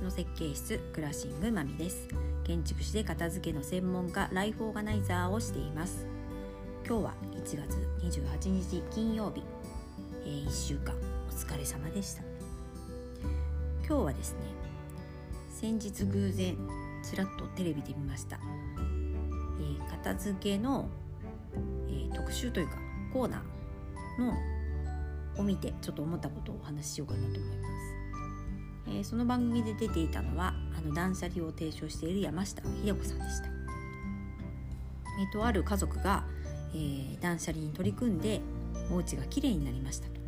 スの設計室クラッシングマミです。建築士で片付けの専門家ライフオーガナイザーをしています。今日は1月28日金曜日、えー、1週間。お疲れ様でした。今日はですね先日偶然ちらっとテレビで見ました、えー、片付けの、えー、特集というかコーナーのを見てちょっと思ったことをお話ししようかなと思います。えー、その番組で出ていたのはあの断捨離を提唱している山下秀子さんでした。えー、とある家族が、えー、断捨離に取り組んでお家がきれいになりましたと。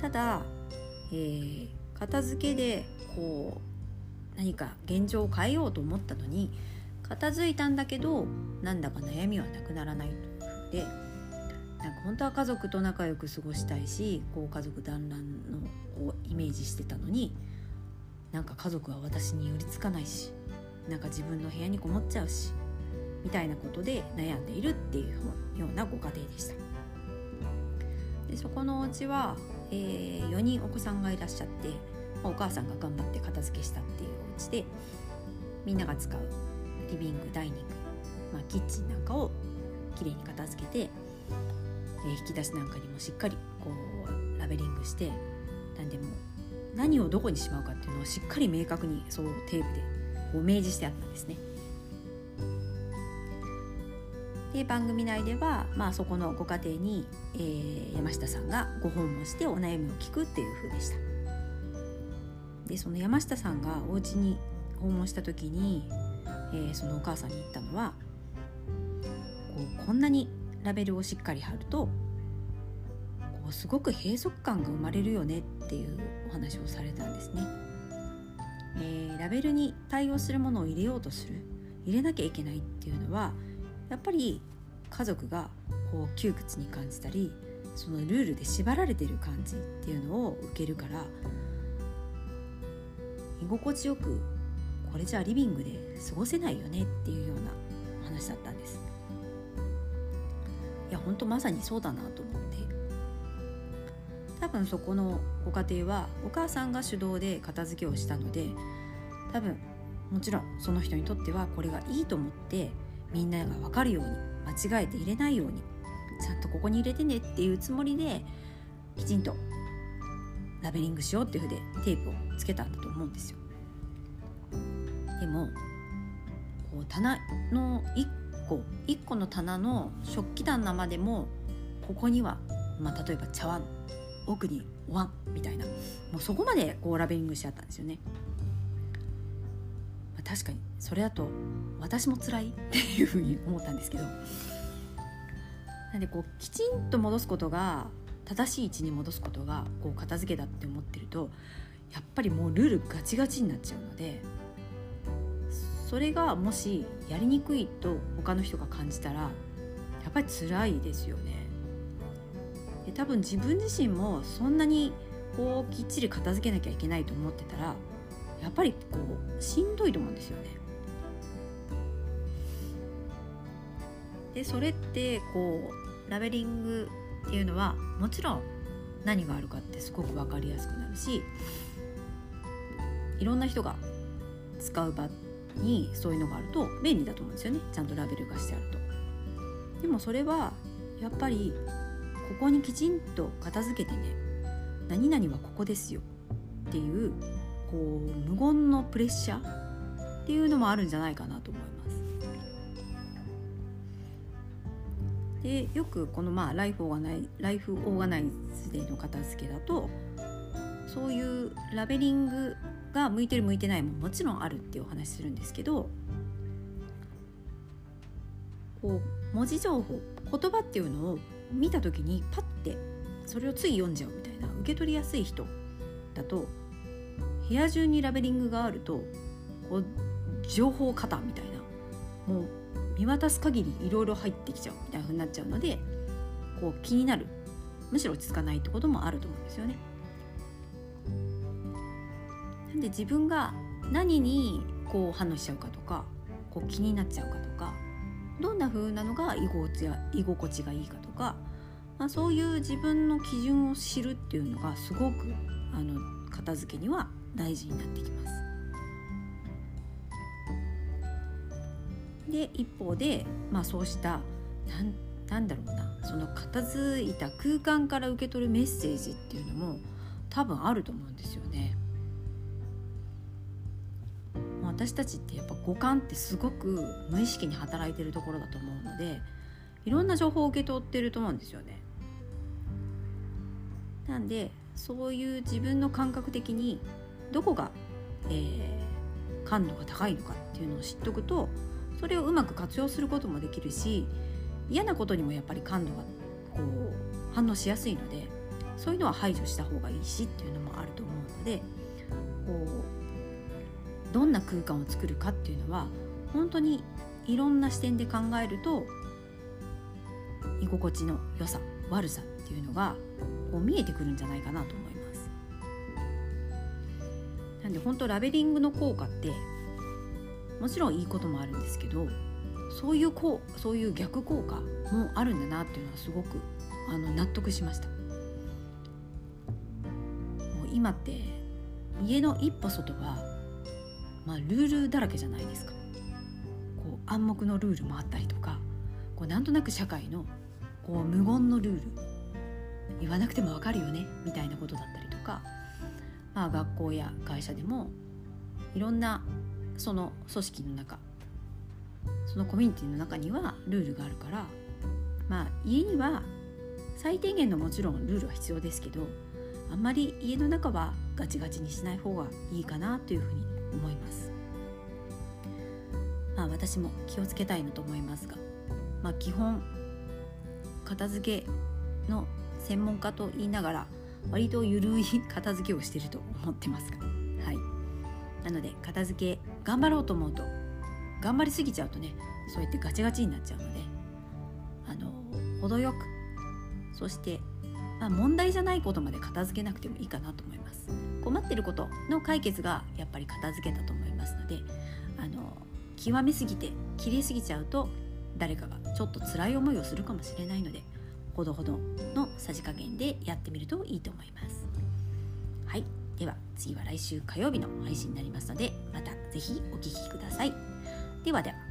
ただ、えー、片付けでこう何か現状を変えようと思ったのに片付いたんだけどなんだか悩みはなくならないとでなんか本当は家族と仲良く過ごしたいしこう家族団らんのをイメージしてたのになんか家族は私に寄りつかないしなんか自分の部屋にこもっちゃうしみたいなことで悩んでいるっていうようなご家庭でした。でそこのお家は、えー、4人お子さんがいらっしゃって、まあ、お母さんが頑張って片付けしたっていうお家でみんなが使うリビングダイニング、まあ、キッチンなんかをきれいに片付けて、えー、引き出しなんかにもしっかりこうラベリングしてなんでも何をどこにしまうかっていうのをしっかり明確にそうテープでこう明示してあったんですね。で番組内では、まあ、そこのご家庭に、えー、山下さんがご訪問してお悩みを聞くっていう風でした。でその山下さんがお家に訪問した時に、えー、そのお母さんに言ったのはこうこんなにラベルをしっかり貼るとすごく閉塞感が生まれるよねっていうお話をされたんですね、えー、ラベルに対応するものを入れようとする入れなきゃいけないっていうのはやっぱり家族がこう窮屈に感じたりそのルールで縛られてる感じっていうのを受けるから居心地よくこれじゃあリビングで過ごせないよねっていうような話だったんです。いや本当まさにそうだなと思って。分そこのご家庭はお母さんが主導で片付けをしたので多分もちろんその人にとってはこれがいいと思ってみんなが分かるように間違えて入れないようにちゃんとここに入れてねっていうつもりできちんとラベリングしようっていうふうでテープをつけたんだと思うんですよ。でもこう棚の1個1個の棚の食器棚までもここには、まあ、例えば茶碗奥におわんみたいなもうそこまでこうラベリングしちゃったんですよね。まあ、確かにそれだと私も辛いっていうふうに思ったんですけどなんでこうきちんと戻すことが正しい位置に戻すことがこう片付けだって思ってるとやっぱりもうルールガチガチになっちゃうのでそれがもしやりにくいと他の人が感じたらやっぱり辛いですよね。で多分自分自身もそんなにこうきっちり片付けなきゃいけないと思ってたらやっぱりこうしんどいと思うんですよね。でそれってこうラベリングっていうのはもちろん何があるかってすごく分かりやすくなるしいろんな人が使う場にそういうのがあると便利だと思うんですよねちゃんとラベルがしてあると。でもそれはやっぱりここにきちんと片付けてね何々はここですよっていうこう無言のプレッシャーっていうのもあるんじゃないかなと思います。でよくこのまあライフオーガナイライフオーガナイズでの片付けだとそういうラベリングが向いてる向いてないももちろんあるっていうお話するんですけどこう文字情報言葉っていうのを見た時にパッてそれをつい読んじゃうみたいな受け取りやすい人だと部屋中にラベリングがあるとこう情報過多みたいなもう見渡す限りいろいろ入ってきちゃうみたいな風になっちゃうのでこう気になるむしろ落ち着かないってこともあると思うんですよね。なんで自分が何にこう反応しちゃうかとかこう気になっちゃうかとかどんな風なのが居心地や居心地がいいかとか、まあ、そういう自分の基準を知るっていうのがすごくあの片付けには大事になってきます。で一方で、まあ、そうしたなんなんだろうなその片付いた空間から受け取るメッセージっていうのも多分あると思うんですよね。私たちってやっぱ五感ってすごく無意識に働いてるところだと思うのでいろんな情報を受け取ってると思うんですよね。なんでそういう自分の感覚的にどこが、えー、感度が高いのかっていうのを知っておくとそれをうまく活用することもできるし嫌なことにもやっぱり感度がこう反応しやすいのでそういうのは排除した方がいいしっていうのもあると思うのでこうどんな空間を作るかっていうのは本当にいろんな視点で考えると居心地の良さ悪さっていうのがこう見えてくるんじゃないかなと思います。なんで本当ラベリングの効果ってもちろんいいこともあるんですけどそういうこうそういう逆効果もあるんだなっていうのはすごくあの納得しました。もう今って家の一歩外は、まあ、ルールだらけじゃないですか。こう暗黙のルールもあったりとかこうなんとなく社会のこう無言のルール言わなくてもわかるよねみたいなことだったりとか、まあ、学校や会社でもいろんなその組織の中そのコミュニティの中にはルールがあるからまあ家には最低限のもちろんルールは必要ですけどあんまり家の中はガチガチにしない方がいいかなというふうに思います。まあ私も気をつけたいのと思いますが、まあ、基本片付けの専門家と言いながら割とゆるい片付けをしてると思ってますが。はい。なので片付け頑張ろうと思うと頑張りすぎちゃうとねそうやってガチガチになっちゃうのであの程よくそして、まあ、問題じゃないことまで片付けなくてもいいかなと思います。困ってることの解決がやっぱり片付けだと思いますのであの極めすぎて綺麗すぎちゃうと誰かがちょっと辛い思いをするかもしれないのでほどほどのさじ加減でやってみるといいと思います。はい。では次は来週火曜日の配信になりますのでまた是非お聴きください。ではでは。